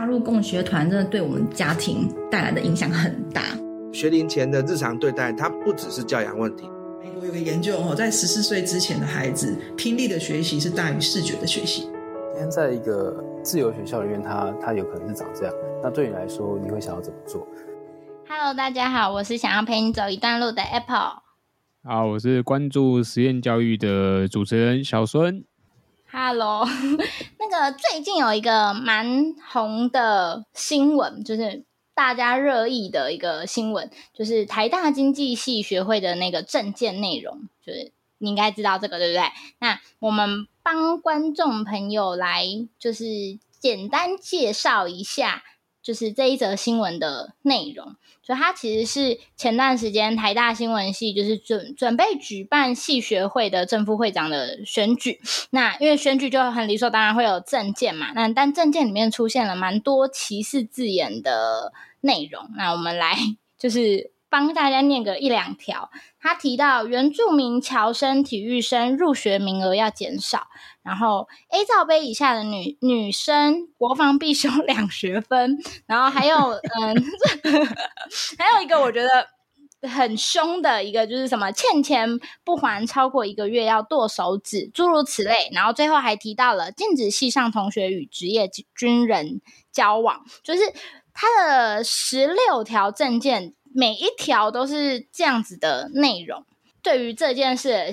加入共学团真的对我们家庭带来的影响很大。学龄前的日常对待，它不只是教养问题。美国有个研究哦，在十四岁之前的孩子，听力的学习是大于视觉的学习。今天在一个自由学校里面，他他有可能是长这样。那对你来说，你会想要怎么做？Hello，大家好，我是想要陪你走一段路的 Apple。好，我是关注实验教育的主持人小孙。Hello，那个最近有一个蛮红的新闻，就是大家热议的一个新闻，就是台大经济系学会的那个政见内容，就是你应该知道这个对不对？那我们帮观众朋友来就是简单介绍一下。就是这一则新闻的内容，所以它其实是前段时间台大新闻系就是准准备举办系学会的正副会长的选举。那因为选举就很理所当然会有政见嘛，那但政见里面出现了蛮多歧视字眼的内容。那我们来就是帮大家念个一两条。他提到原住民侨生体育生入学名额要减少。然后 A 罩杯以下的女女生国防必修两学分，然后还有嗯，还有一个我觉得很凶的一个就是什么欠钱不还超过一个月要剁手指，诸如此类。然后最后还提到了禁止系上同学与职业军人交往，就是他的十六条证件，每一条都是这样子的内容。对于这件事的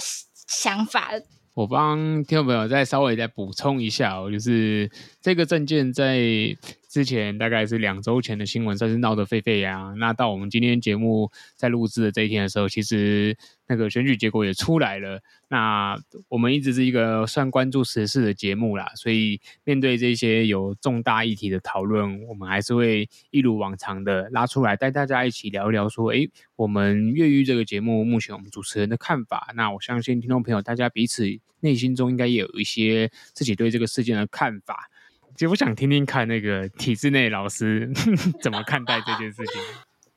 想法。我帮听众朋友再稍微再补充一下哦，就是这个证件在之前大概是两周前的新闻，算是闹得沸沸扬扬。那到我们今天节目在录制的这一天的时候，其实。那个选举结果也出来了，那我们一直是一个算关注时事的节目啦，所以面对这些有重大议题的讨论，我们还是会一如往常的拉出来带大家一起聊一聊，说，诶，我们越狱这个节目目前我们主持人的看法。那我相信听众朋友大家彼此内心中应该也有一些自己对这个事件的看法。其实我想听听看那个体制内老师 怎么看待这件事情。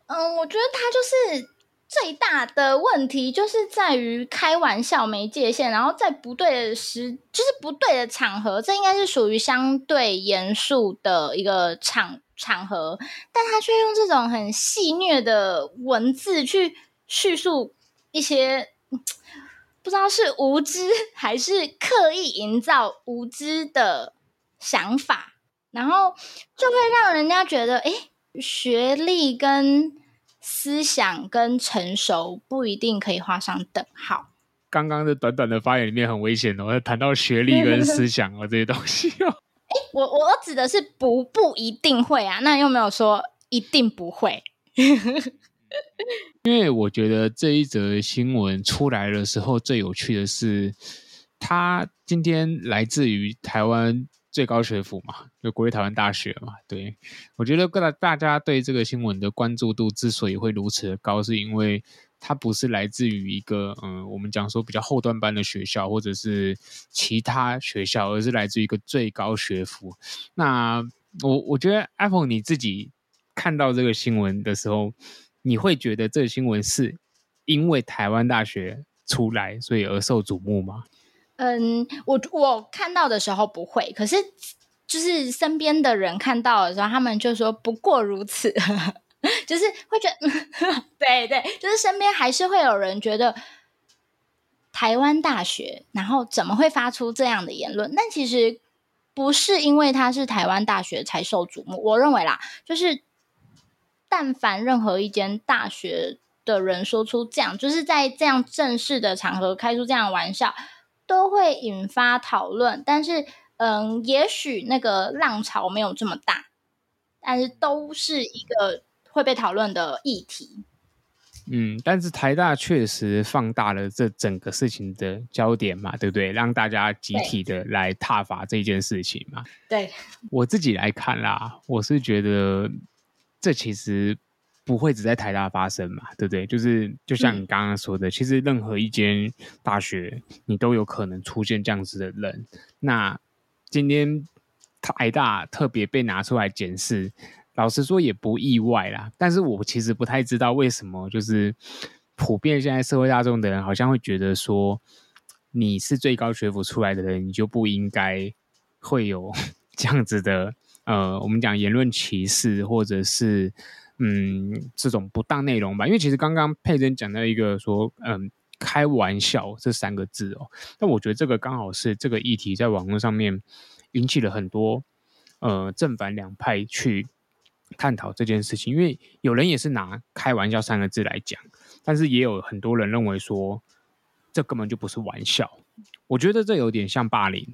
嗯，我觉得他就是。最大的问题就是在于开玩笑没界限，然后在不对的时，就是不对的场合，这应该是属于相对严肃的一个场场合，但他却用这种很戏谑的文字去叙述一些不知道是无知还是刻意营造无知的想法，然后就会让人家觉得，诶，学历跟。思想跟成熟不一定可以画上等号。刚刚的短短的发言里面很危险哦，谈到学历跟思想哦这些东西哦。哎，我我指的是不不一定会啊，那又没有说一定不会。因为我觉得这一则新闻出来的时候，最有趣的是，它今天来自于台湾。最高学府嘛，就国立台湾大学嘛。对，我觉得各大大家对这个新闻的关注度之所以会如此的高，是因为它不是来自于一个嗯，我们讲说比较后端班的学校或者是其他学校，而是来自于一个最高学府。那我我觉得 Apple 你自己看到这个新闻的时候，你会觉得这个新闻是因为台湾大学出来，所以而受瞩目吗？嗯，我我看到的时候不会，可是就是身边的人看到的时候，他们就说不过如此，就是会觉得，对对，就是身边还是会有人觉得台湾大学，然后怎么会发出这样的言论？但其实不是因为他是台湾大学才受瞩目，我认为啦，就是但凡任何一间大学的人说出这样，就是在这样正式的场合开出这样的玩笑。都会引发讨论，但是，嗯，也许那个浪潮没有这么大，但是都是一个会被讨论的议题。嗯，但是台大确实放大了这整个事情的焦点嘛，对不对？让大家集体的来挞伐这件事情嘛。对，我自己来看啦，我是觉得这其实。不会只在台大发生嘛，对不对？就是就像你刚刚说的，嗯、其实任何一间大学，你都有可能出现这样子的人。那今天台大特别被拿出来检视，老实说也不意外啦。但是我其实不太知道为什么，就是普遍现在社会大众的人好像会觉得说，你是最高学府出来的人，你就不应该会有 这样子的。呃，我们讲言论歧视或者是嗯这种不当内容吧。因为其实刚刚佩珍讲到一个说，嗯，开玩笑这三个字哦，但我觉得这个刚好是这个议题在网络上面引起了很多呃正反两派去探讨这件事情，因为有人也是拿开玩笑三个字来讲，但是也有很多人认为说这根本就不是玩笑。我觉得这有点像霸凌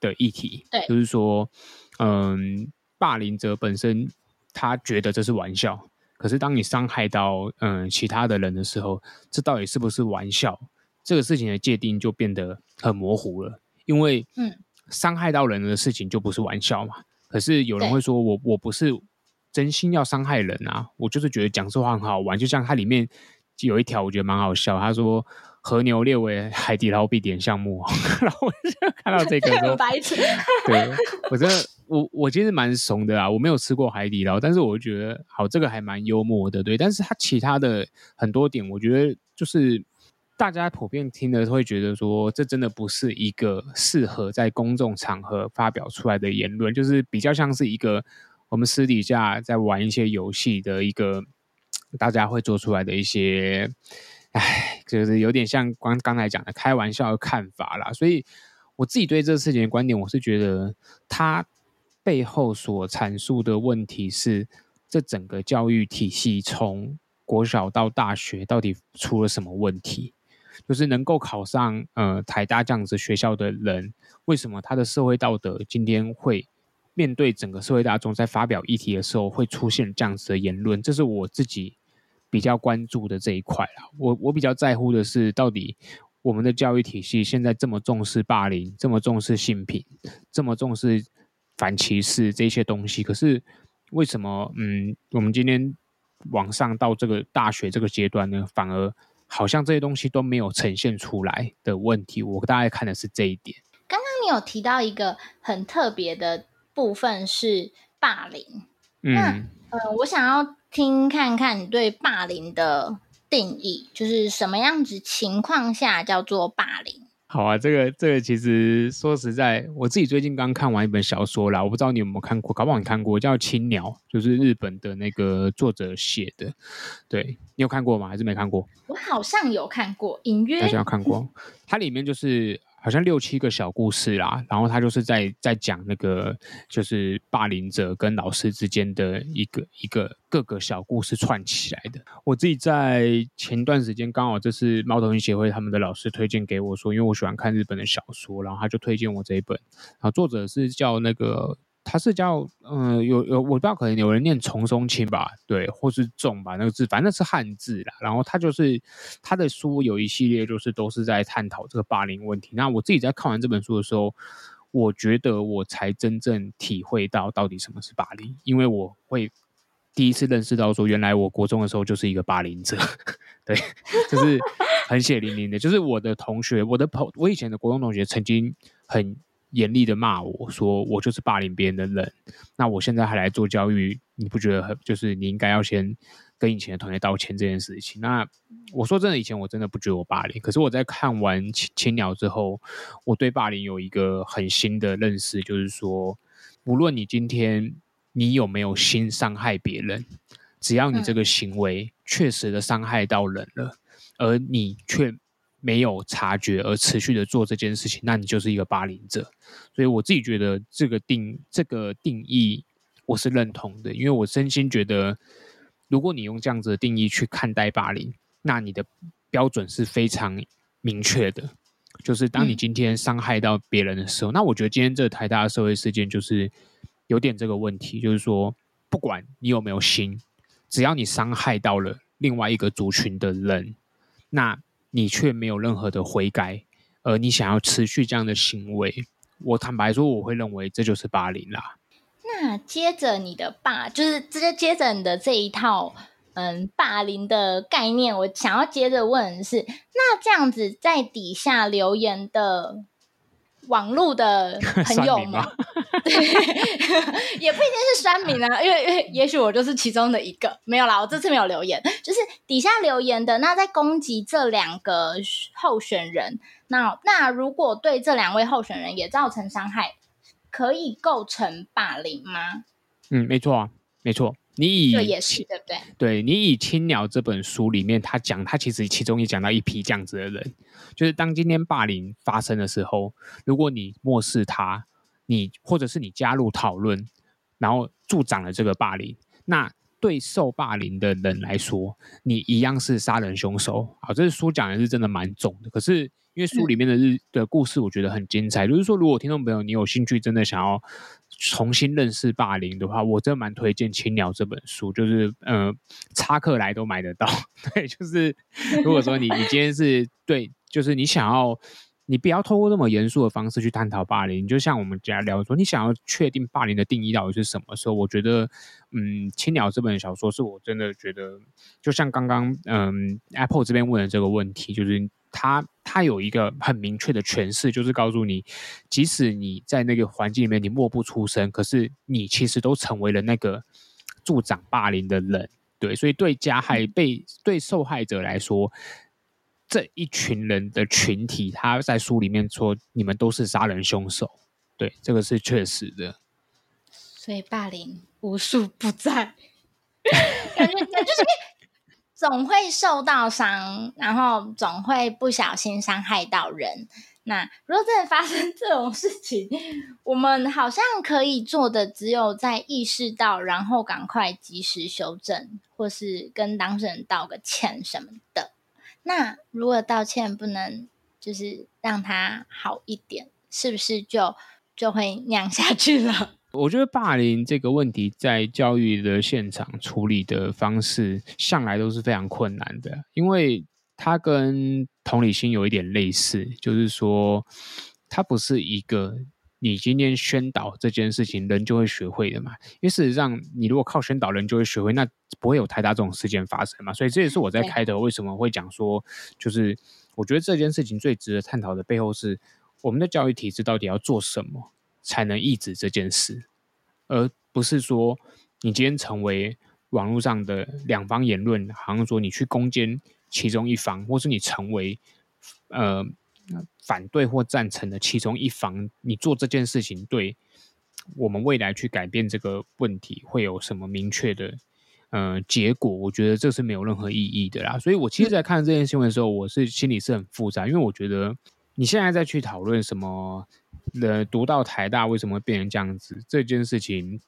的议题，对，就是说，嗯，霸凌者本身他觉得这是玩笑，可是当你伤害到嗯其他的人的时候，这到底是不是玩笑？这个事情的界定就变得很模糊了，因为嗯，伤害到人的事情就不是玩笑嘛。可是有人会说我我不是真心要伤害人啊，我就是觉得讲这话很好玩，就像它里面有一条我觉得蛮好笑，他说。和牛列为海底捞必点项目，然后我就看到这个 说，白痴。对，我真的，我我其实蛮怂的啊，我没有吃过海底捞，但是我觉得好，这个还蛮幽默的，对。但是他其他的很多点，我觉得就是大家普遍听的会觉得说，这真的不是一个适合在公众场合发表出来的言论，就是比较像是一个我们私底下在玩一些游戏的一个大家会做出来的一些。唉，就是有点像刚刚才讲的开玩笑的看法啦，所以我自己对这个事情的观点，我是觉得他背后所阐述的问题是，这整个教育体系从国小到大学到底出了什么问题？就是能够考上呃台大这样子学校的人，为什么他的社会道德今天会面对整个社会大众在发表议题的时候会出现这样子的言论？这是我自己。比较关注的这一块啦，我我比较在乎的是，到底我们的教育体系现在这么重视霸凌，这么重视性品，这么重视反歧视这些东西，可是为什么？嗯，我们今天往上到这个大学这个阶段呢，反而好像这些东西都没有呈现出来的问题。我大概看的是这一点。刚刚你有提到一个很特别的部分是霸凌，嗯，那呃，我想要。听看看你对霸凌的定义，就是什么样子情况下叫做霸凌？好啊，这个这个其实说实在，我自己最近刚看完一本小说啦，我不知道你有没有看过，搞不好你看过，叫《青鸟》，就是日本的那个作者写的。对，你有看过吗？还是没看过？我好像有看过，隐约好像有看过，它里面就是。好像六七个小故事啦，然后他就是在在讲那个就是霸凌者跟老师之间的一个一个各个小故事串起来的。我自己在前段时间刚好这是猫头鹰协会他们的老师推荐给我说，因为我喜欢看日本的小说，然后他就推荐我这一本，然后作者是叫那个。他是叫嗯、有有我不知道，可能有人念重松青吧，对，或是重吧那个字，反正是汉字啦。然后他就是他的书有一系列，就是都是在探讨这个霸凌问题。那我自己在看完这本书的时候，我觉得我才真正体会到到底什么是霸凌，因为我会第一次认识到说，原来我国中的时候就是一个霸凌者，对，就是很血淋淋的，就是我的同学，我的朋，我以前的国中同学曾经很。严厉的骂我说，我就是霸凌别人的人，那我现在还来做教育，你不觉得很就是你应该要先跟以前的同学道歉这件事情？那我说真的，以前我真的不觉得我霸凌，可是我在看完《青青鸟》之后，我对霸凌有一个很新的认识，就是说，无论你今天你有没有心伤害别人，只要你这个行为确实的伤害到人了，而你却。没有察觉而持续的做这件事情，那你就是一个霸凌者。所以我自己觉得这个定这个定义我是认同的，因为我真心觉得，如果你用这样子的定义去看待霸凌，那你的标准是非常明确的。就是当你今天伤害到别人的时候，嗯、那我觉得今天这个台大的社会事件就是有点这个问题，就是说不管你有没有心，只要你伤害到了另外一个族群的人，那。你却没有任何的悔改，而你想要持续这样的行为，我坦白说，我会认为这就是霸凌啦。那接着你的霸，就是直接接着你的这一套，嗯，霸凌的概念，我想要接着问的是，那这样子在底下留言的。网络的朋友 吗？对，也不一定是酸民啊，因为因为也许我就是其中的一个。没有啦，我这次没有留言，就是底下留言的。那在攻击这两个候选人，那那如果对这两位候选人也造成伤害，可以构成霸凌吗？嗯，没错啊，没错。你以这也是对不对？对，你以《青鸟》这本书里面，他讲他其实其中也讲到一批这样子的人，就是当今天霸凌发生的时候，如果你漠视他，你或者是你加入讨论，然后助长了这个霸凌，那对受霸凌的人来说，你一样是杀人凶手。好，这是书讲的是真的蛮重的，可是。因为书里面的日的故事，我觉得很精彩。就是说，如果听众朋友你有兴趣，真的想要重新认识霸凌的话，我真的蛮推荐《青鸟》这本书。就是，呃，插客来都买得到。对，就是如果说你你今天是对，就是你想要，你不要透过那么严肃的方式去探讨霸凌，就像我们家聊说，你想要确定霸凌的定义到底是什么时候，我觉得，嗯，《青鸟》这本小说是我真的觉得，就像刚刚嗯 Apple 这边问的这个问题，就是。他他有一个很明确的诠释，就是告诉你，即使你在那个环境里面你默不出声，可是你其实都成为了那个助长霸凌的人。对，所以对加害被对受害者来说，这一群人的群体，他在书里面说，你们都是杀人凶手。对，这个是确实的。所以霸凌无处不在，感觉就是。总会受到伤，然后总会不小心伤害到人。那如果真的发生 这种事情，我们好像可以做的只有在意识到，然后赶快及时修正，或是跟当事人道个歉什么的。那如果道歉不能就是让他好一点，是不是就就会酿下去了？我觉得霸凌这个问题在教育的现场处理的方式向来都是非常困难的，因为它跟同理心有一点类似，就是说它不是一个你今天宣导这件事情人就会学会的嘛。因为事实上，你如果靠宣导人就会学会，那不会有太大这种事件发生嘛。所以这也是我在开头为什么会讲说，就是我觉得这件事情最值得探讨的背后是我们的教育体制到底要做什么。才能抑制这件事，而不是说你今天成为网络上的两方言论，好像说你去攻坚其中一方，或是你成为呃反对或赞成的其中一方，你做这件事情对我们未来去改变这个问题会有什么明确的呃结果？我觉得这是没有任何意义的啦。所以我其实，在看这件新闻的时候，我是心里是很复杂，因为我觉得你现在再去讨论什么。的读到台大为什么会变成这样子？这件事情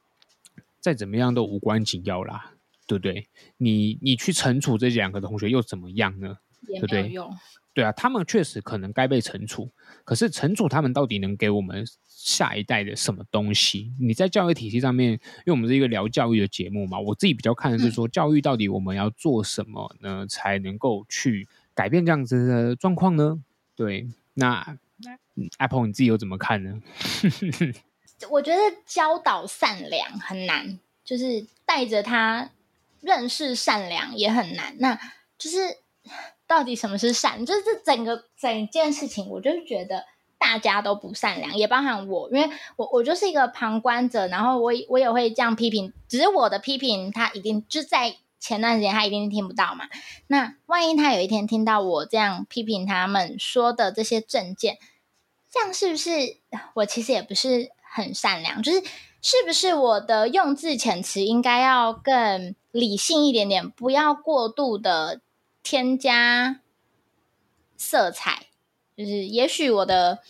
再怎么样都无关紧要啦，对不对？你你去惩处这两个同学又怎么样呢？对不对？对啊，他们确实可能该被惩处，可是惩处他们到底能给我们下一代的什么东西？你在教育体系上面，因为我们是一个聊教育的节目嘛，我自己比较看的是说，教育到底我们要做什么呢，嗯、才能够去改变这样子的状况呢？对，那。Apple，你自己又怎么看呢？我觉得教导善良很难，就是带着他认识善良也很难。那就是到底什么是善？就是这整个整件事情，我就是觉得大家都不善良，也包含我，因为我我就是一个旁观者，然后我我也会这样批评。只是我的批评，他一定就在。前段时间他一定听不到嘛？那万一他有一天听到我这样批评他们说的这些政见，这样是不是我其实也不是很善良？就是是不是我的用字遣词应该要更理性一点点，不要过度的添加色彩？就是也许我的。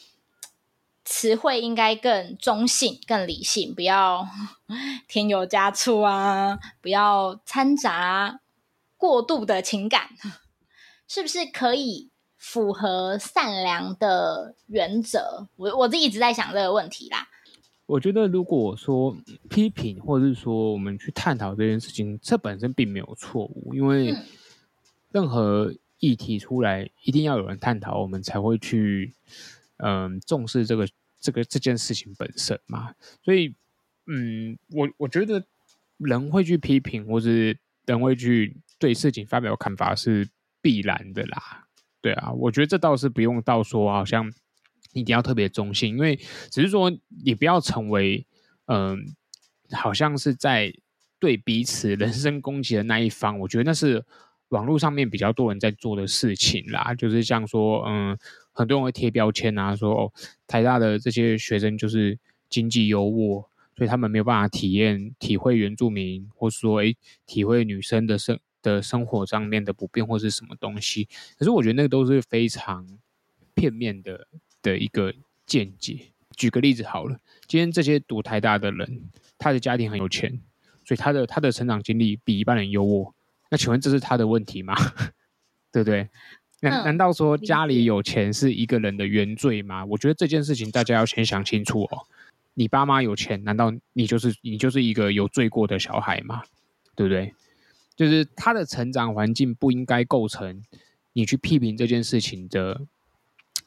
词汇应该更中性、更理性，不要 添油加醋啊，不要掺杂过度的情感，是不是可以符合善良的原则？我我自己一直在想这个问题啦。我觉得，如果说批评，或者是说我们去探讨这件事情，这本身并没有错误，因为任何议题出来，一定要有人探讨，我们才会去。嗯，重视这个这个这件事情本身嘛，所以，嗯，我我觉得人会去批评，或是人会去对事情发表看法是必然的啦。对啊，我觉得这倒是不用到说好像一定要特别中性，因为只是说你不要成为嗯，好像是在对彼此人身攻击的那一方。我觉得那是网络上面比较多人在做的事情啦，就是像说嗯。很多人会贴标签啊，说哦，台大的这些学生就是经济优渥，所以他们没有办法体验、体会原住民，或是说，诶，体会女生的生的生活上面的不便或是什么东西。可是我觉得那个都是非常片面的的一个见解。举个例子好了，今天这些读台大的人，他的家庭很有钱，所以他的他的成长经历比一般人优渥。那请问这是他的问题吗？对不对？难难道说家里有钱是一个人的原罪吗？我觉得这件事情大家要先想清楚哦。你爸妈有钱，难道你就是你就是一个有罪过的小孩吗？对不对？就是他的成长环境不应该构成你去批评这件事情的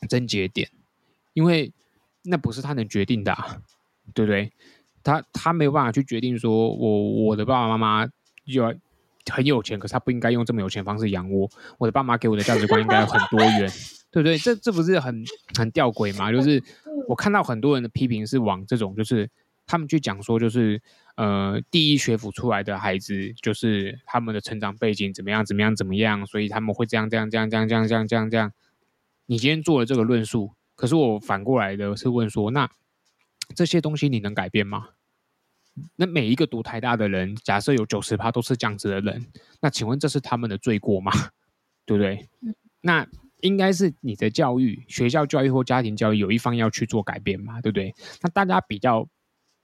症结点，因为那不是他能决定的啊，对不对？他他没有办法去决定说我我的爸爸妈妈要。很有钱，可是他不应该用这么有钱的方式养我。我的爸妈给我的价值观应该很多元，对不对？这这不是很很吊诡吗？就是我看到很多人的批评是往这种，就是他们去讲说，就是呃，第一学府出来的孩子，就是他们的成长背景怎么样，怎么样，怎么样，所以他们会这样，这样，这样，这样，这样，这样，这样，这样。你今天做了这个论述，可是我反过来的是问说，那这些东西你能改变吗？那每一个读台大的人，假设有九十趴都是这样子的人，那请问这是他们的罪过吗？对不对？那应该是你的教育、学校教育或家庭教育有一方要去做改变嘛？对不对？那大家比较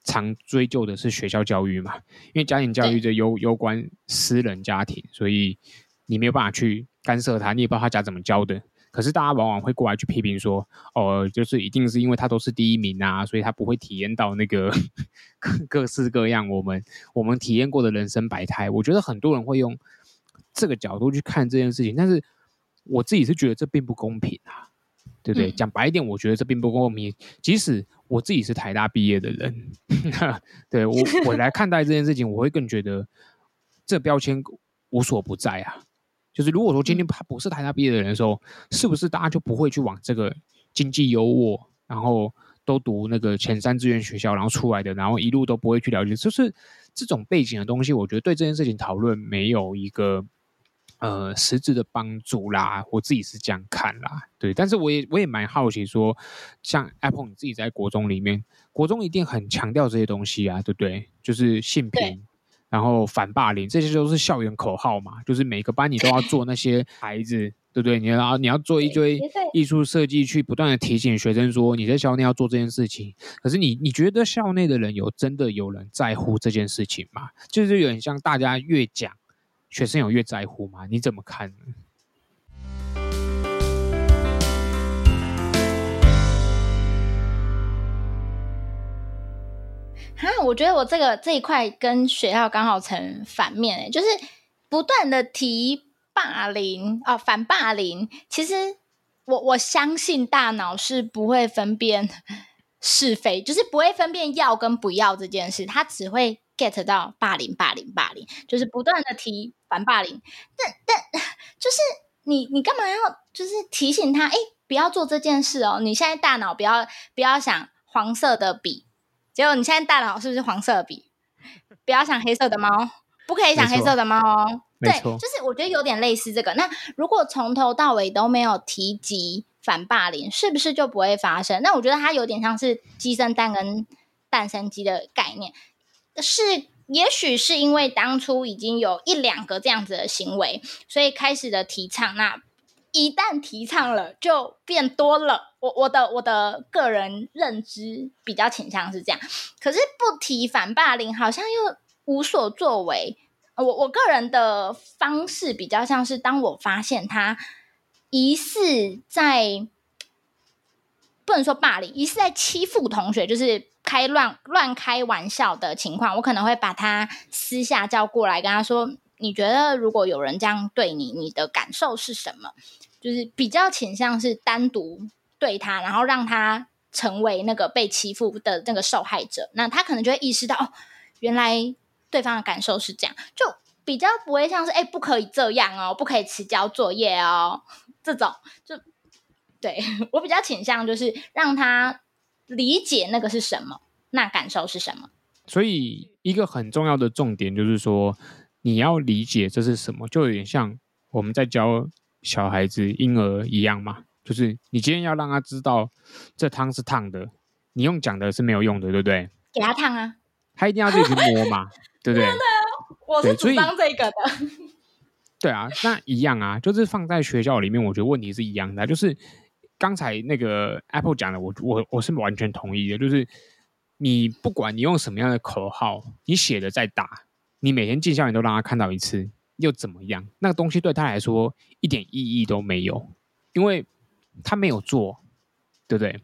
常追究的是学校教育嘛？因为家庭教育这攸攸关私人家庭，所以你没有办法去干涉他，你也不知道他家怎么教的。可是大家往往会过来去批评说，哦，就是一定是因为他都是第一名啊，所以他不会体验到那个 各各式各样我们我们体验过的人生百态。我觉得很多人会用这个角度去看这件事情，但是我自己是觉得这并不公平啊，对不对？嗯、讲白一点，我觉得这并不公平。即使我自己是台大毕业的人，对我我来看待这件事情，我会更觉得这标签无所不在啊。就是如果说今天他不是台大毕业的人的时候，是不是大家就不会去往这个经济优渥，然后都读那个前三志愿学校，然后出来的，然后一路都不会去了解，就是这种背景的东西，我觉得对这件事情讨论没有一个呃实质的帮助啦。我自己是这样看啦，对。但是我也我也蛮好奇说，像 Apple 你自己在国中里面，国中一定很强调这些东西啊，对不对？就是性平。然后反霸凌，这些都是校园口号嘛，就是每个班你都要做那些 孩子，对不对？你要你要做一堆艺术设计，去不断的提醒学生说你在校内要做这件事情。可是你你觉得校内的人有真的有人在乎这件事情吗？就是有点像大家越讲，学生有越在乎吗？你怎么看呢？哈，我觉得我这个这一块跟学校刚好成反面诶，就是不断的提霸凌、哦，反霸凌。其实我我相信大脑是不会分辨是非，就是不会分辨要跟不要这件事，它只会 get 到霸凌、霸凌、霸凌，就是不断的提反霸凌。但但 就是你你干嘛要就是提醒他，哎，不要做这件事哦？你现在大脑不要不要想黄色的笔。结果你现在大脑是不是黄色笔？不要想黑色的猫，不可以想黑色的猫哦。对，就是我觉得有点类似这个。那如果从头到尾都没有提及反霸凌，是不是就不会发生？那我觉得它有点像是鸡生蛋跟蛋生鸡的概念。是，也许是因为当初已经有一两个这样子的行为，所以开始的提倡。那一旦提倡了，就变多了。我我的我的个人认知比较倾向是这样，可是不提反霸凌，好像又无所作为。我我个人的方式比较像是，当我发现他疑似在不能说霸凌，疑似在欺负同学，就是开乱乱开玩笑的情况，我可能会把他私下叫过来，跟他说：“你觉得如果有人这样对你，你的感受是什么？”就是比较倾向是单独对他，然后让他成为那个被欺负的那个受害者，那他可能就会意识到哦，原来对方的感受是这样，就比较不会像是哎，不可以这样哦，不可以迟交作业哦，这种就对，我比较倾向就是让他理解那个是什么，那感受是什么。所以一个很重要的重点就是说，你要理解这是什么，就有点像我们在教。小孩子、婴儿一样嘛，就是你今天要让他知道这汤是烫的，你用讲的是没有用的，对不对？给他烫啊，他一定要自己去摸嘛，对不对？我是主张这个的。对啊，那一样啊，就是放在学校里面，我觉得问题是一样的。就是刚才那个 Apple 讲的，我我我是完全同意的。就是你不管你用什么样的口号，你写的再大，你每天进校园都让他看到一次，又怎么样？那个东西对他来说一点意义都没有，因为他没有做，对不对？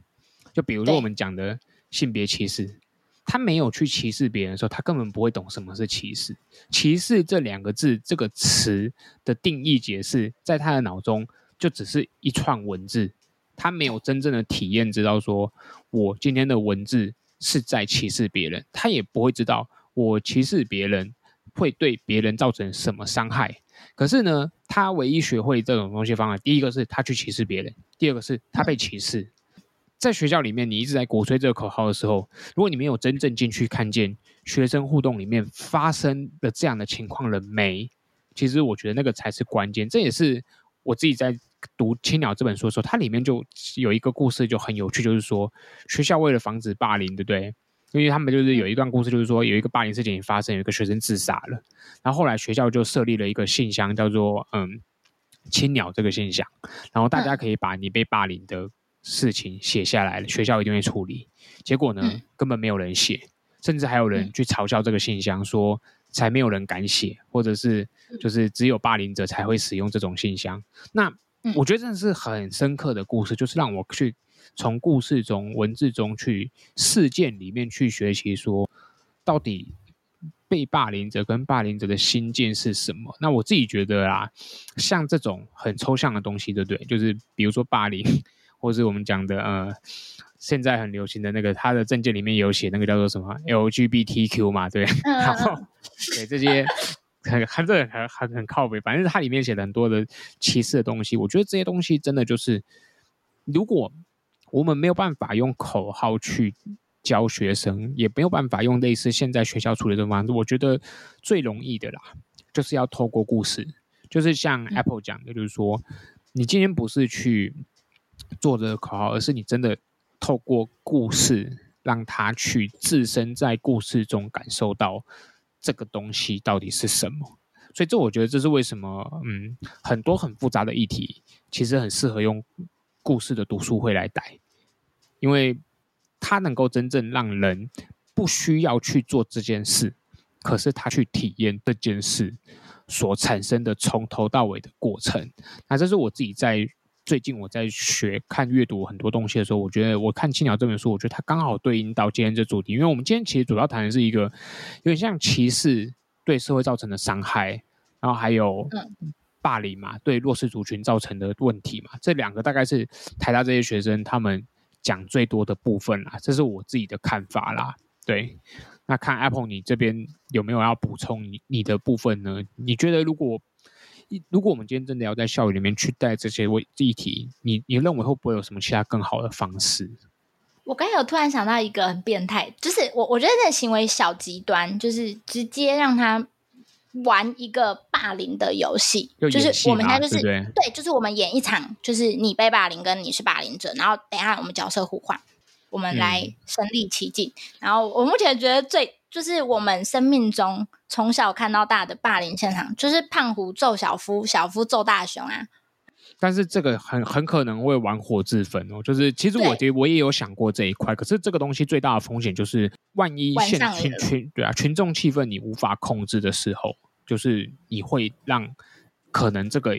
就比如说我们讲的性别歧视。他没有去歧视别人的时候，他根本不会懂什么是歧视。歧视这两个字这个词的定义解释，在他的脑中就只是一串文字，他没有真正的体验，知道说我今天的文字是在歧视别人，他也不会知道我歧视别人会对别人造成什么伤害。可是呢，他唯一学会这种东西方法，第一个是他去歧视别人，第二个是他被歧视。在学校里面，你一直在鼓吹这个口号的时候，如果你没有真正进去看见学生互动里面发生的这样的情况了没？其实我觉得那个才是关键。这也是我自己在读《青鸟》这本书的时候，它里面就有一个故事就很有趣，就是说学校为了防止霸凌，对不对？因为他们就是有一段故事，就是说有一个霸凌事件发生，有一个学生自杀了，然后后来学校就设立了一个信箱，叫做“嗯青鸟”这个信箱，然后大家可以把你被霸凌的。事情写下来了，学校一定会处理。结果呢，嗯、根本没有人写，甚至还有人去嘲笑这个信箱，说才没有人敢写，或者是就是只有霸凌者才会使用这种信箱。那我觉得真的是很深刻的故事，就是让我去从故事中、文字中去事件里面去学习，说到底被霸凌者跟霸凌者的心境是什么。那我自己觉得啊，像这种很抽象的东西，对不对？就是比如说霸凌。或是我们讲的呃，现在很流行的那个，他的证件里面有写那个叫做什么 LGBTQ 嘛，对，然后对这些很很这很很很靠北，反正它里面写了很多的歧视的东西。我觉得这些东西真的就是，如果我们没有办法用口号去教学生，也没有办法用类似现在学校处理的方式，我觉得最容易的啦，就是要透过故事，就是像 Apple 讲的，就是说你今天不是去。做这个口号，而是你真的透过故事，让他去置身在故事中，感受到这个东西到底是什么。所以，这我觉得这是为什么，嗯，很多很复杂的议题，其实很适合用故事的读书会来带，因为它能够真正让人不需要去做这件事，可是他去体验这件事所产生的从头到尾的过程。那这是我自己在。最近我在学看阅读很多东西的时候，我觉得我看《青鸟》这本书，我觉得它刚好对应到今天这主题。因为我们今天其实主要谈的是一个有点像歧视对社会造成的伤害，然后还有霸凌嘛，对弱势族群造成的问题嘛，这两个大概是台大这些学生他们讲最多的部分啦。这是我自己的看法啦。对，那看 Apple 你这边有没有要补充你你的部分呢？你觉得如果？如果我们今天真的要在校园里面去带这些问议题，你你认为会不会有什么其他更好的方式？我刚才有突然想到一个很变态，就是我我觉得这个行为小极端，就是直接让他玩一个霸凌的游戏，就是我们现在就是对，对，就是我们演一场，就是你被霸凌跟你是霸凌者，然后等一下我们角色互换，我们来身临其境。嗯、然后我目前觉得最。就是我们生命中从小看到大的霸凌现场，就是胖虎揍小夫，小夫揍大雄啊。但是这个很很可能会玩火自焚哦。就是其实我觉得我也有想过这一块，可是这个东西最大的风险就是万一现群群对啊群众气氛你无法控制的时候，就是你会让可能这个。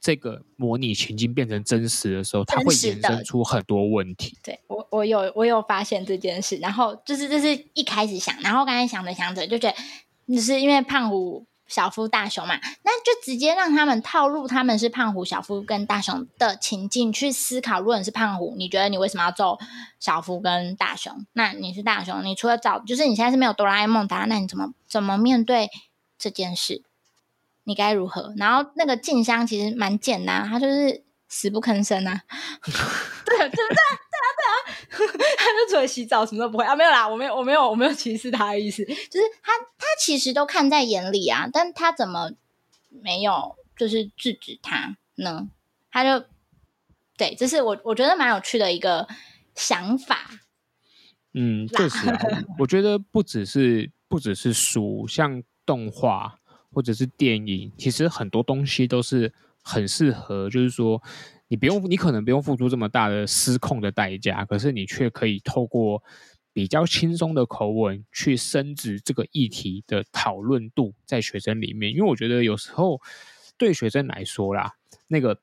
这个模拟情境变成真实的时候，它会衍生出很多问题。对我，我有我有发现这件事，然后就是这是一开始想，然后刚才想着想着就觉得，就是因为胖虎、小夫、大雄嘛，那就直接让他们套入他们是胖虎、小夫跟大雄的情境去思考。如果你是胖虎，你觉得你为什么要揍小夫跟大雄？那你是大雄，你除了找，就是你现在是没有哆啦 A 梦答案，那你怎么怎么面对这件事？你该如何？然后那个静香其实蛮简单，他就是死不吭声啊。对，对不对？啊，对啊，他就除了洗澡什么都不会啊。没有啦，我没有，我没有，我没有歧视他的意思，就是他他其实都看在眼里啊，但他怎么没有就是制止他呢？他就对，这是我我觉得蛮有趣的一个想法。嗯，确实，我觉得不只是不只是书，像动画或者是电影，其实很多东西都是很适合，就是说你不用，你可能不用付出这么大的失控的代价，可是你却可以透过比较轻松的口吻去升值这个议题的讨论度在学生里面，因为我觉得有时候对学生来说啦，那个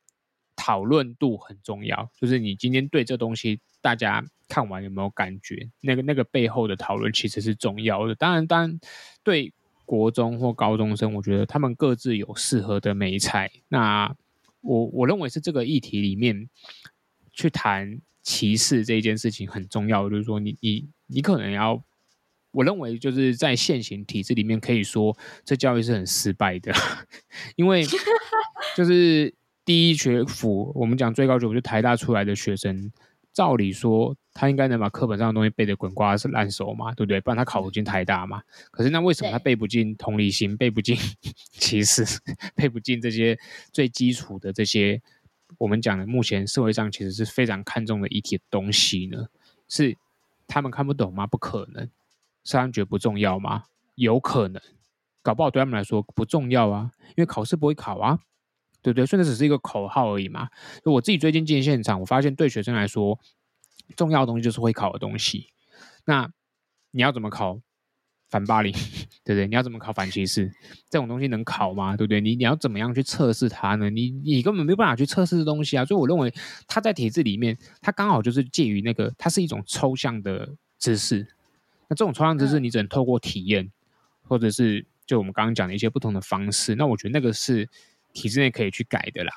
讨论度很重要，就是你今天对这东西大家。看完有没有感觉？那个那个背后的讨论其实是重要的。当然，当然，对国中或高中生，我觉得他们各自有适合的媒材。那我我认为是这个议题里面去谈歧视这一件事情很重要。就是说你，你你你可能要，我认为就是在现行体制里面，可以说这教育是很失败的，因为 就是第一学府，我们讲最高学府就台大出来的学生。照理说，他应该能把课本上的东西背得滚瓜烂熟嘛，对不对？不然他考不进台大嘛。可是那为什么他背不进同理心，背不进歧 视，背不进这些最基础的这些我们讲的目前社会上其实是非常看重的议题的东西呢？是他们看不懂吗？不可能。是他们觉得不重要吗？有可能。搞不好对他们来说不重要啊，因为考试不会考啊。对对，甚至只是一个口号而已嘛。就我自己最近进现场，我发现对学生来说，重要的东西就是会考的东西。那你要怎么考反霸凌，对不对？你要怎么考反歧视？这种东西能考吗？对不对？你你要怎么样去测试它呢？你你根本没有办法去测试这东西啊。所以我认为，它在体制里面，它刚好就是介于那个，它是一种抽象的知识。那这种抽象知识，你只能透过体验，或者是就我们刚刚讲的一些不同的方式。那我觉得那个是。体制内可以去改的啦。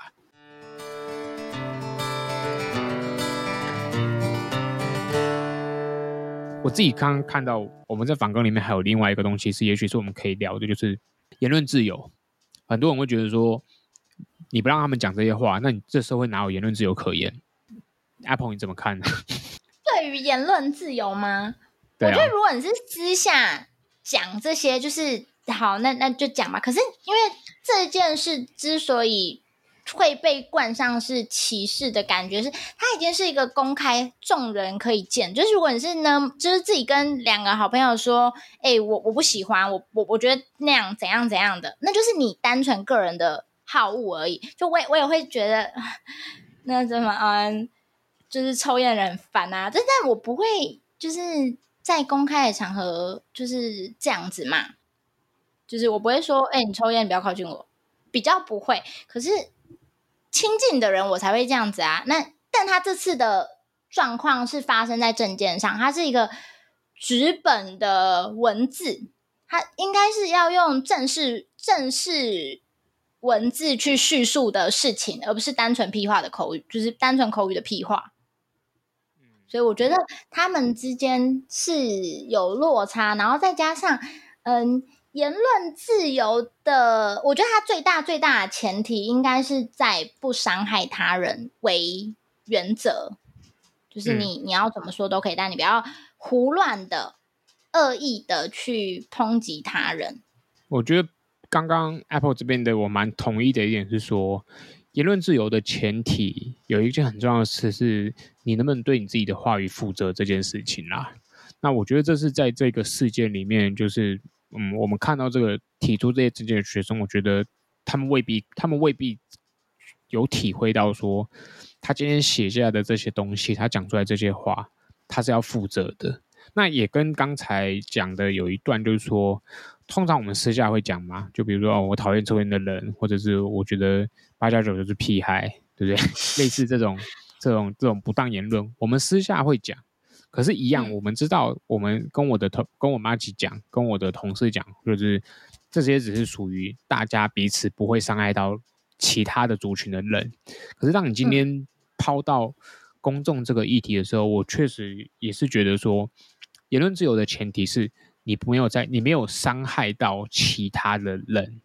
我自己刚刚看到，我们在访纲里面还有另外一个东西是，也许是我们可以聊的，就是言论自由。很多人会觉得说，你不让他们讲这些话，那你这社会哪有言论自由可言？Apple 你怎么看呢？对于言论自由吗？对啊。我觉得如果你是私下讲这些，就是。好，那那就讲吧。可是因为这件事之所以会被冠上是歧视的感觉，是它已经是一个公开众人可以见。就是如果你是呢，就是自己跟两个好朋友说，哎、我我不喜欢，我我我觉得那样怎样怎样的，那就是你单纯个人的好恶而已。就我也我也会觉得，那怎么嗯，就是抽烟人很烦啊。但但我不会就是在公开的场合就是这样子嘛。就是我不会说，哎、你抽烟，不要靠近我，比较不会。可是亲近的人，我才会这样子啊。那但他这次的状况是发生在证件上，它是一个纸本的文字，它应该是要用正式正式文字去叙述的事情，而不是单纯屁话的口语，就是单纯口语的屁话。所以我觉得他们之间是有落差，然后再加上，嗯。言论自由的，我觉得它最大最大的前提应该是在不伤害他人为原则，就是你、嗯、你要怎么说都可以，但你不要胡乱的、恶意的去抨击他人。我觉得刚刚 Apple 这边的我蛮同意的一点是说，言论自由的前提有一件很重要的事是，你能不能对你自己的话语负责这件事情啦。那我觉得这是在这个事件里面就是。嗯，我们看到这个提出这些证件的学生，我觉得他们未必，他们未必有体会到说，他今天写下来的这些东西，他讲出来这些话，他是要负责的。那也跟刚才讲的有一段，就是说，通常我们私下会讲嘛，就比如说，哦，我讨厌抽烟的人，或者是我觉得八加九就是屁孩，对不对？类似这种这种这种不当言论，我们私下会讲。可是，一样，我们知道，我们跟我的同跟我妈一起讲，跟我的同事讲，就是这些只是属于大家彼此不会伤害到其他的族群的人。可是，当你今天抛到公众这个议题的时候，我确实也是觉得说，言论自由的前提是你没有在，你没有伤害到其他的人，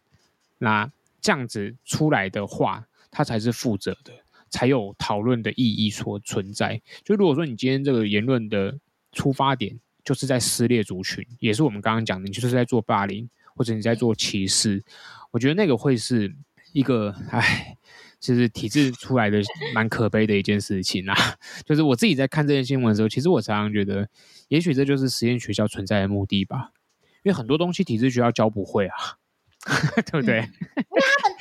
那这样子出来的话，他才是负责的。才有讨论的意义所存在。就如果说你今天这个言论的出发点就是在撕裂族群，也是我们刚刚讲的，你就是在做霸凌或者你在做歧视，我觉得那个会是一个，哎，就是体制出来的蛮可悲的一件事情啊。就是我自己在看这件新闻的时候，其实我常常觉得，也许这就是实验学校存在的目的吧。因为很多东西体制学校教不会啊，对不对？嗯、因为他们，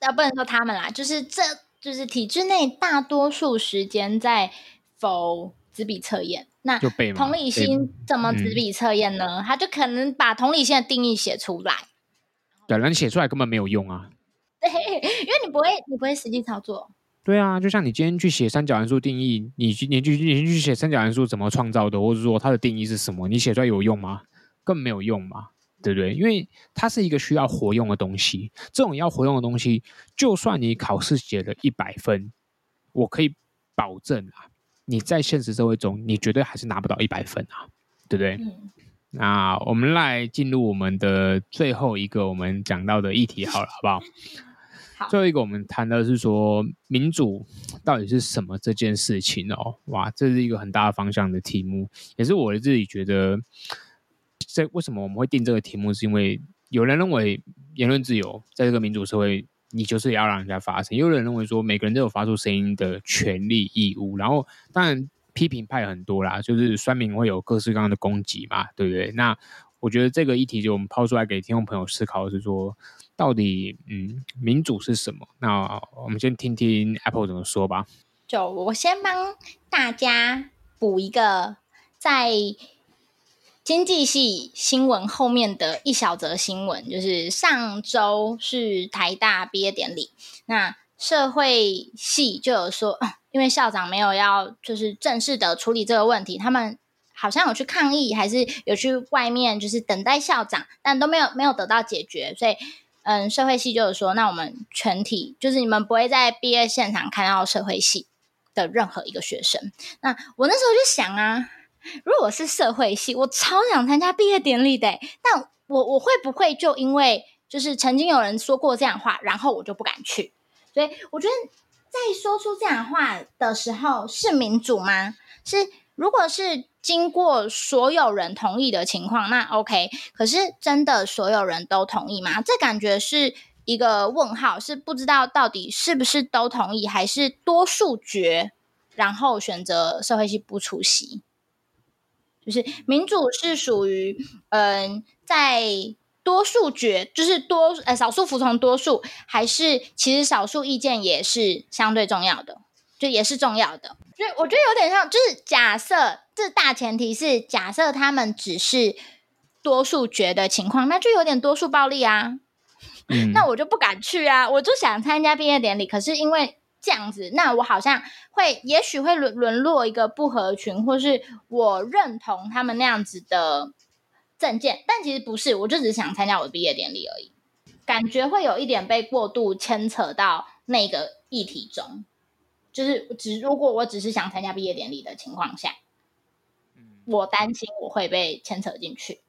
呃，不能说他们啦，就是这就是体制内大多数时间在否纸笔测验。那同理心怎么纸笔测验呢？他就可能把同理心的定义写出来。对，那你写出来根本没有用啊。对，因为你不会，你不会实际操作。对啊，就像你今天去写三角函数定义，你去你去你去写三角函数怎么创造的，或者说它的定义是什么，你写出来有用吗？根本没有用嘛，对不对？因为它是一个需要活用的东西。这种要活用的东西，就算你考试写了一百分，我可以保证啊，你在现实社会中，你绝对还是拿不到一百分啊，对不对？嗯。那我们来进入我们的最后一个我们讲到的议题，好了，好不好？好。最后一个我们谈的是说民主到底是什么这件事情哦，哇，这是一个很大的方向的题目，也是我自己觉得。这为什么我们会定这个题目？是因为有人认为言论自由在这个民主社会，你就是要让人家发声；也有人认为说每个人都有发出声音的权利义务。然后，当然批评派很多啦，就是酸民会有各式各样的攻击嘛，对不对？那我觉得这个议题就我们抛出来给听众朋友思考是说，到底嗯，民主是什么？那我们先听听 Apple 怎么说吧。就我先帮大家补一个在。经济系新闻后面的一小则新闻，就是上周是台大毕业典礼。那社会系就有说，因为校长没有要就是正式的处理这个问题，他们好像有去抗议，还是有去外面就是等待校长，但都没有没有得到解决。所以，嗯，社会系就有说，那我们全体就是你们不会在毕业现场看到社会系的任何一个学生。那我那时候就想啊。如果是社会系，我超想参加毕业典礼的，但我我会不会就因为就是曾经有人说过这样的话，然后我就不敢去？所以我觉得在说出这样的话的时候，是民主吗？是，如果是经过所有人同意的情况，那 OK。可是真的所有人都同意吗？这感觉是一个问号，是不知道到底是不是都同意，还是多数决，然后选择社会系不出席。就是民主是属于，嗯、呃，在多数决，就是多呃少数服从多数，还是其实少数意见也是相对重要的，就也是重要的。所以我觉得有点像，就是假设这大前提是假设他们只是多数决的情况，那就有点多数暴力啊。嗯、那我就不敢去啊，我就想参加毕业典礼，可是因为。这样子，那我好像会，也许会沦沦落一个不合群，或是我认同他们那样子的政见，但其实不是，我就只是想参加我的毕业典礼而已，感觉会有一点被过度牵扯到那个议题中，就是只如果我只是想参加毕业典礼的情况下，我担心我会被牵扯进去，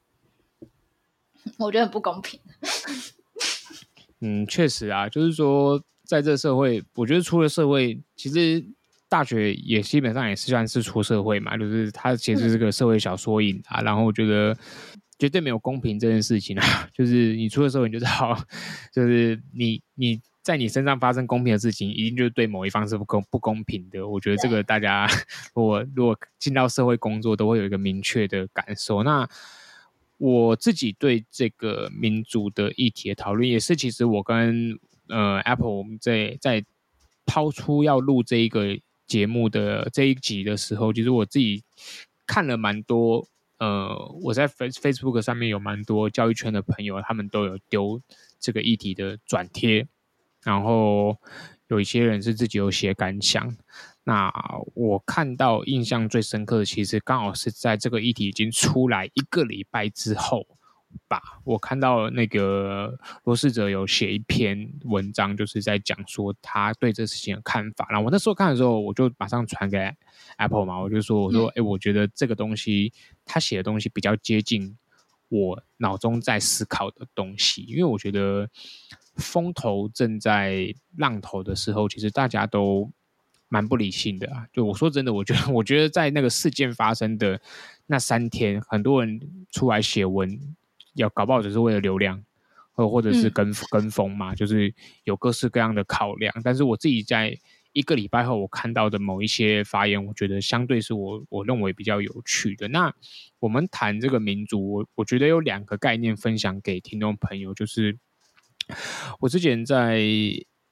我觉得很不公平。嗯，确实啊，就是说。在这社会，我觉得出了社会，其实大学也基本上也是算是出社会嘛，就是它其实是个社会小缩影啊。然后我觉得绝对没有公平这件事情啊，就是你出了社会，你就知道，就是你你在你身上发生公平的事情，一定就是对某一方是不公不公平的。我觉得这个大家如果如果进到社会工作，都会有一个明确的感受。那我自己对这个民主的议题的讨论，也是其实我跟。呃，Apple，我们在在抛出要录这一个节目的这一集的时候，其实我自己看了蛮多。呃，我在 Face Facebook 上面有蛮多教育圈的朋友，他们都有丢这个议题的转贴，然后有一些人是自己有写感想。那我看到印象最深刻的，其实刚好是在这个议题已经出来一个礼拜之后。吧，我看到那个罗世哲有写一篇文章，就是在讲说他对这事情的看法。然后我那时候看的时候，我就马上传给 Apple 嘛，我就说我说，哎、嗯欸，我觉得这个东西他写的东西比较接近我脑中在思考的东西，因为我觉得风头正在浪头的时候，其实大家都蛮不理性的啊。就我说真的，我觉得我觉得在那个事件发生的那三天，很多人出来写文。要搞不好只是为了流量，或或或者是跟跟风嘛，就是有各式各样的考量。但是我自己在一个礼拜后，我看到的某一些发言，我觉得相对是我我认为比较有趣的。那我们谈这个民族，我我觉得有两个概念分享给听众朋友，就是我之前在。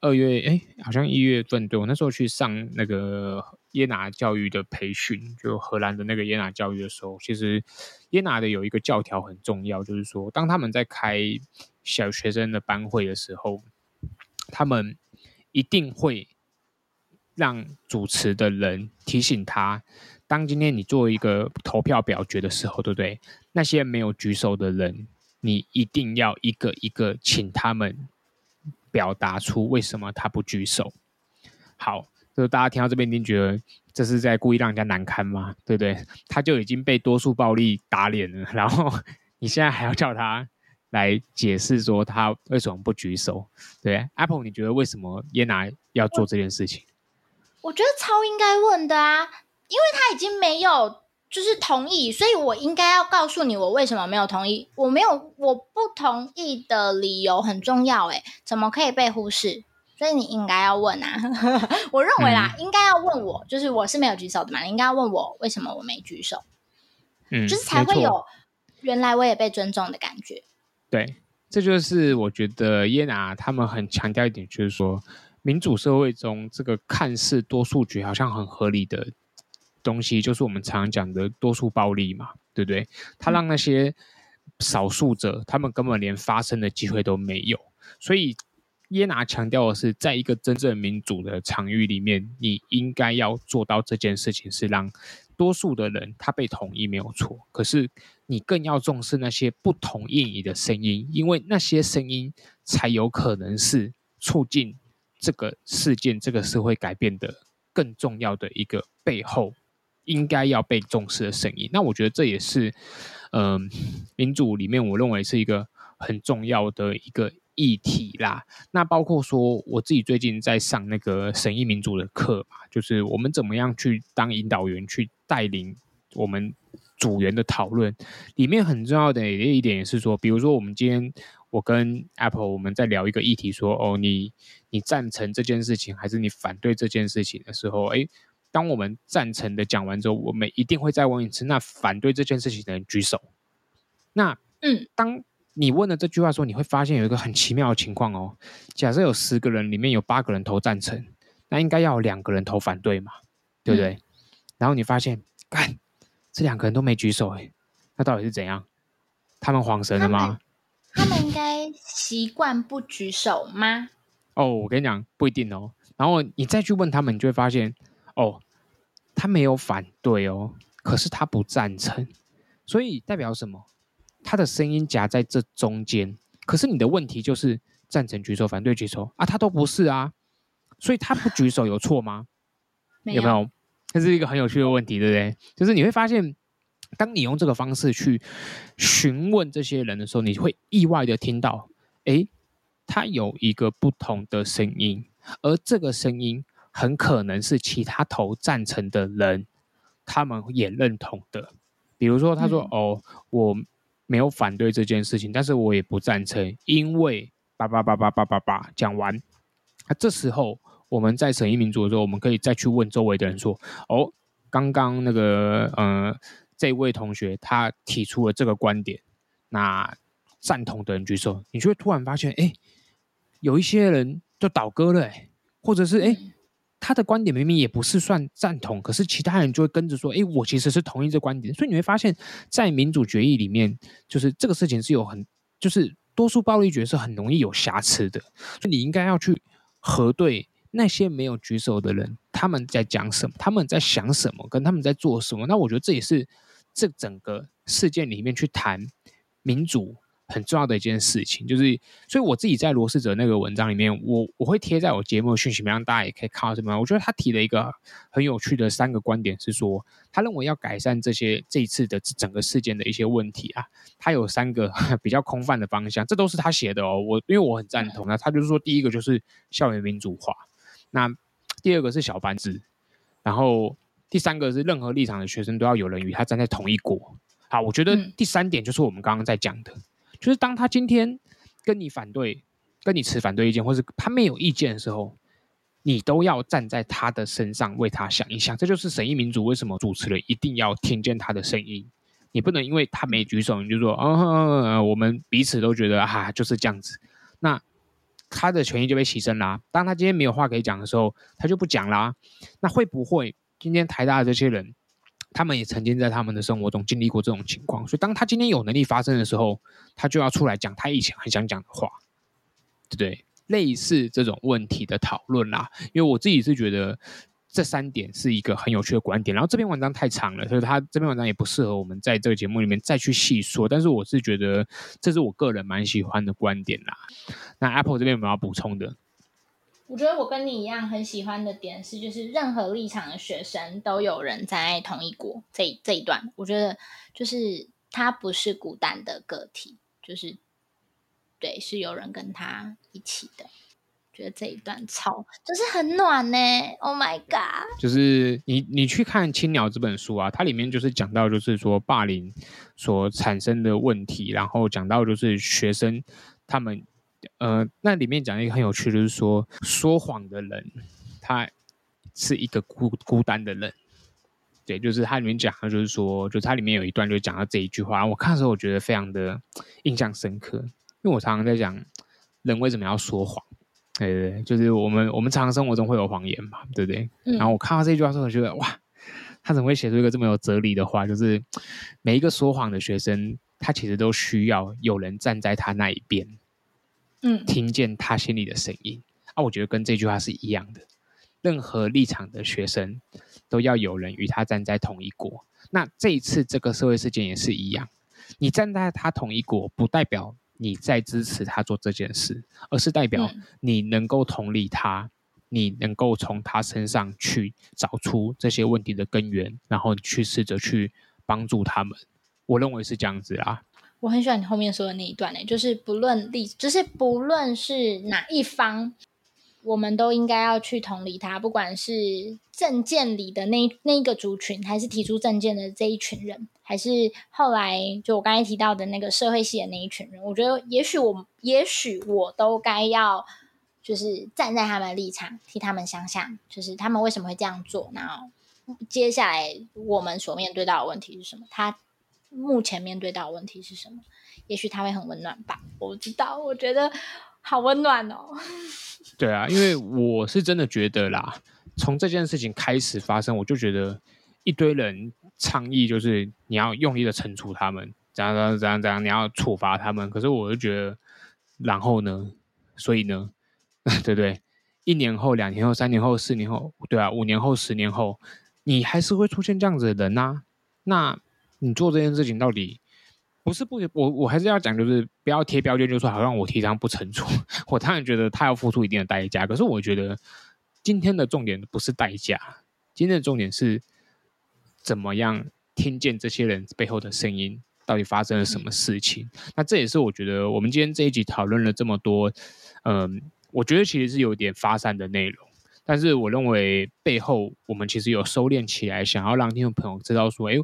二月哎，好像一月份，对，我那时候去上那个耶拿教育的培训，就荷兰的那个耶拿教育的时候，其实耶拿的有一个教条很重要，就是说，当他们在开小学生的班会的时候，他们一定会让主持的人提醒他，当今天你做一个投票表决的时候，对不对？那些没有举手的人，你一定要一个一个请他们。表达出为什么他不举手？好，就是大家听到这边，一定觉得这是在故意让人家难堪吗？对不对？他就已经被多数暴力打脸了，然后你现在还要叫他来解释说他为什么不举手？对，Apple，你觉得为什么耶拿要做这件事情？我觉得超应该问的啊，因为他已经没有。就是同意，所以我应该要告诉你我为什么没有同意。我没有，我不同意的理由很重要，哎，怎么可以被忽视？所以你应该要问啊。我认为啦，嗯、应该要问我，就是我是没有举手的嘛，你应该要问我为什么我没举手。嗯，就是才会有原来我也被尊重的感觉。对，这就是我觉得耶拿他们很强调一点，就是说民主社会中这个看似多数决好像很合理的。东西就是我们常常讲的多数暴力嘛，对不对？他让那些少数者，他们根本连发声的机会都没有。所以耶拿强调的是，在一个真正民主的场域里面，你应该要做到这件事情，是让多数的人他被同意没有错。可是你更要重视那些不同意你的声音，因为那些声音才有可能是促进这个事件、这个社会改变的更重要的一个背后。应该要被重视的声音，那我觉得这也是，嗯、民主里面我认为是一个很重要的一个议题啦。那包括说我自己最近在上那个审议民主的课嘛，就是我们怎么样去当引导员，去带领我们组员的讨论。里面很重要的一点也是说，比如说我们今天我跟 Apple 我们在聊一个议题说，说哦，你你赞成这件事情，还是你反对这件事情的时候，诶。当我们赞成的讲完之后，我们一定会再问一次。那反对这件事情的人举手。那嗯，当你问了这句话的时候，你会发现有一个很奇妙的情况哦。假设有十个人，里面有八个人投赞成，那应该要有两个人投反对嘛，对不对？嗯、然后你发现，干，这两个人都没举手，哎，那到底是怎样？他们恍神了吗？他们应该习惯不举手吗？哦，我跟你讲，不一定哦。然后你再去问他们，你就会发现。哦，他没有反对哦，可是他不赞成，所以代表什么？他的声音夹在这中间。可是你的问题就是赞成举手，反对举手啊，他都不是啊，所以他不举手有错吗？没有，有没有？这是一个很有趣的问题，对不对？就是你会发现，当你用这个方式去询问这些人的时候，你会意外的听到，诶，他有一个不同的声音，而这个声音。很可能是其他投赞成的人，他们也认同的。比如说，他说：“嗯、哦，我没有反对这件事情，但是我也不赞成，因为叭叭叭叭叭叭叭讲完。那、啊、这时候我们在审议民主的时候，我们可以再去问周围的人说：‘哦，刚刚那个呃，这位同学他提出了这个观点，那赞同的人举手。’你就会突然发现，哎，有一些人就倒戈了，哎，或者是哎。他的观点明明也不是算赞同，可是其他人就会跟着说：“哎，我其实是同意这观点。”所以你会发现，在民主决议里面，就是这个事情是有很，就是多数暴力决是很容易有瑕疵的。所以你应该要去核对那些没有举手的人，他们在讲什么，他们在想什么，跟他们在做什么。那我觉得这也是这整个事件里面去谈民主。很重要的一件事情，就是，所以我自己在罗士哲那个文章里面，我我会贴在我节目的讯息里面，让大家也可以看到什么。我觉得他提了一个很有趣的三个观点，是说他认为要改善这些这一次的整个事件的一些问题啊，他有三个 比较空泛的方向，这都是他写的哦。我因为我很赞同，那他就是说，第一个就是校园民主化，那第二个是小班制，然后第三个是任何立场的学生都要有人与他站在同一国。好，我觉得第三点就是我们刚刚在讲的。就是当他今天跟你反对、跟你持反对意见，或是他没有意见的时候，你都要站在他的身上为他想一想。这就是审议民主为什么主持人一定要听见他的声音。你不能因为他没举手，你就说，哦，我们彼此都觉得啊，就是这样子。那他的权益就被牺牲啦。当他今天没有话可以讲的时候，他就不讲啦。那会不会今天台大的这些人，他们也曾经在他们的生活中经历过这种情况？所以当他今天有能力发声的时候，他就要出来讲他以前很想讲的话，对不对？类似这种问题的讨论啦。因为我自己是觉得。这三点是一个很有趣的观点，然后这篇文章太长了，所以他这篇文章也不适合我们在这个节目里面再去细说。但是我是觉得这是我个人蛮喜欢的观点啦。那 Apple 这边有没有要补充的？我觉得我跟你一样很喜欢的点是，就是任何立场的学生都有人在同一国。这这一段，我觉得就是他不是孤单的个体，就是对，是有人跟他一起的。觉得这一段超就是很暖呢，Oh my god！就是你你去看《青鸟》这本书啊，它里面就是讲到就是说霸凌所产生的问题，然后讲到就是学生他们呃，那里面讲一个很有趣，就是说说谎的人他是一个孤孤单的人，对，就是它里面讲的就是说，就它里面有一段就讲到这一句话，我看的时候我觉得非常的印象深刻，因为我常常在讲人为什么要说谎。对对对，就是我们我们常常生活中会有谎言嘛，对不对？嗯、然后我看到这句话之后，我觉得哇，他怎么会写出一个这么有哲理的话？就是每一个说谎的学生，他其实都需要有人站在他那一边，嗯，听见他心里的声音。啊，我觉得跟这句话是一样的。任何立场的学生都要有人与他站在同一国。那这一次这个社会事件也是一样，你站在他同一国，不代表。你在支持他做这件事，而是代表你能够同理他，嗯、你能够从他身上去找出这些问题的根源，然后去试着去帮助他们。我认为是这样子啊。我很喜欢你后面说的那一段呢，就是不论立，就是不论是哪一方。我们都应该要去同理他，不管是政见里的那那一个族群，还是提出政见的这一群人，还是后来就我刚才提到的那个社会系的那一群人，我觉得也许我也许我都该要就是站在他们的立场，替他们想想，就是他们为什么会这样做，然后接下来我们所面对到的问题是什么？他目前面对到的问题是什么？也许他会很温暖吧，我不知道，我觉得好温暖哦。对啊，因为我是真的觉得啦，从这件事情开始发生，我就觉得一堆人倡议，就是你要用力的惩处他们，怎样怎样怎样怎样，你要处罚他们。可是我就觉得，然后呢？所以呢？对不对？一年后、两年后、三年后、四年后，对啊，五年后、十年后，你还是会出现这样子的人呐、那你做这件事情到底？不是不，我我还是要讲，就是不要贴标签，就说好像我提倡不成熟。我当然觉得他要付出一定的代价，可是我觉得今天的重点不是代价，今天的重点是怎么样听见这些人背后的声音，到底发生了什么事情？那这也是我觉得我们今天这一集讨论了这么多，嗯，我觉得其实是有点发散的内容，但是我认为背后我们其实有收敛起来，想要让听众朋友知道说，哎。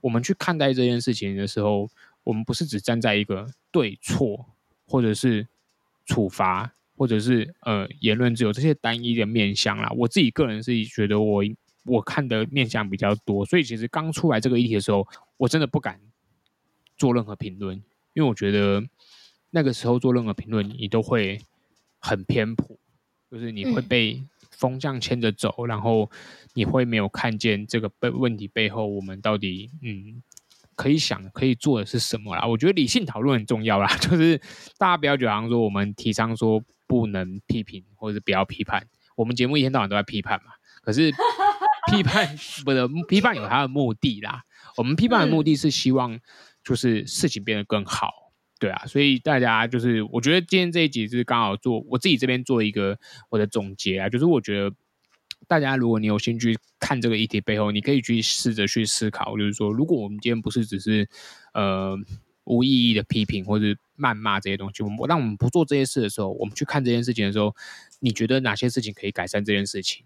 我们去看待这件事情的时候，我们不是只站在一个对错，或者是处罚，或者是呃言论自由这些单一的面向啦。我自己个人是觉得我我看的面向比较多，所以其实刚出来这个议题的时候，我真的不敢做任何评论，因为我觉得那个时候做任何评论，你都会很偏颇，就是你会被风向牵着走，然后。你会没有看见这个背问题背后，我们到底嗯可以想可以做的是什么啦？我觉得理性讨论很重要啦，就是大家不要觉得说我们提倡说不能批评或者是不要批判，我们节目一天到晚都在批判嘛。可是批判不的批判有它的目的啦，我们批判的目的是希望就是事情变得更好，对啊。所以大家就是我觉得今天这一集是刚好做我自己这边做一个我的总结啊，就是我觉得。大家，如果你有兴趣看这个议题背后，你可以去试着去思考，就是说，如果我们今天不是只是呃无意义的批评或者谩骂这些东西，我们当我们不做这些事的时候，我们去看这件事情的时候，你觉得哪些事情可以改善这件事情？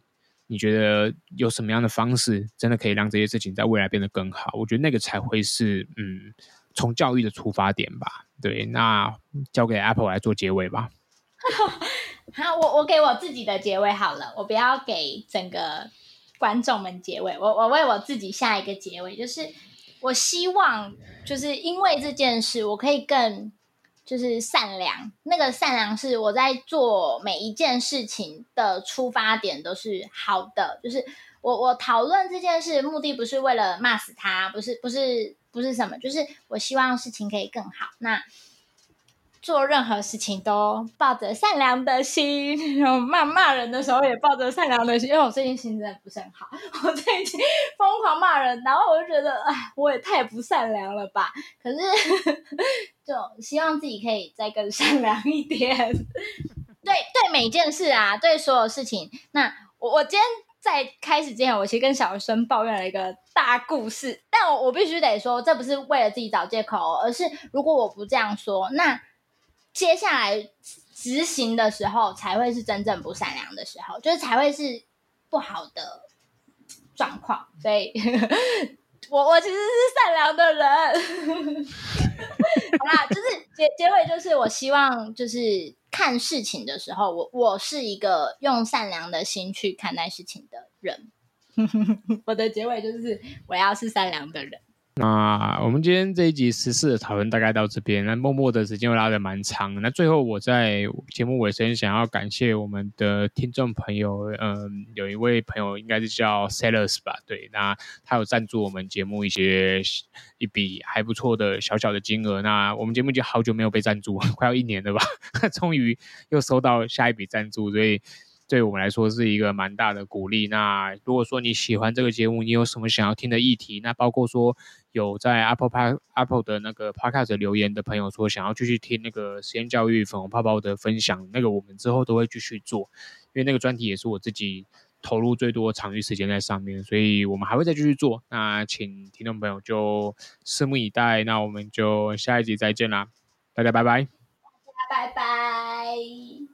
你觉得有什么样的方式真的可以让这些事情在未来变得更好？我觉得那个才会是嗯从教育的出发点吧。对，那交给 Apple 来做结尾吧。好，我我给我自己的结尾好了，我不要给整个观众们结尾，我我为我自己下一个结尾，就是我希望就是因为这件事，我可以更就是善良。那个善良是我在做每一件事情的出发点都是好的，就是我我讨论这件事目的不是为了骂死他，不是不是不是什么，就是我希望事情可以更好。那。做任何事情都抱着善良的心，然后骂骂人的时候也抱着善良的心。因为我最近心情真的不是很好，我最近疯狂骂人，然后我就觉得，哎，我也太不善良了吧。可是，就希望自己可以再更善良一点。对 对，每件事啊，对所有事情。那我我今天在开始之前，我其实跟小生抱怨了一个大故事，但我我必须得说，这不是为了自己找借口，而是如果我不这样说，那。接下来执行的时候，才会是真正不善良的时候，就是才会是不好的状况。所以，我我其实是善良的人。好啦，就是结结尾，就是我希望，就是看事情的时候，我我是一个用善良的心去看待事情的人。我的结尾就是，我要是善良的人。那我们今天这一集时事的讨论大概到这边，那默默的时间又拉得蛮长。那最后我在节目尾声想要感谢我们的听众朋友，嗯，有一位朋友应该是叫 Sellers 吧，对，那他有赞助我们节目一些一笔还不错的小小的金额。那我们节目已经好久没有被赞助，快要一年了吧，终于又收到下一笔赞助，所以。对我们来说是一个蛮大的鼓励。那如果说你喜欢这个节目，你有什么想要听的议题，那包括说有在 Apple Park Apple 的那个 Podcast 留言的朋友说想要继续听那个实验教育粉红泡泡的分享，那个我们之后都会继续做，因为那个专题也是我自己投入最多长余时间在上面，所以我们还会再继续做。那请听众朋友就拭目以待。那我们就下一集再见啦，大家拜拜，大家拜拜。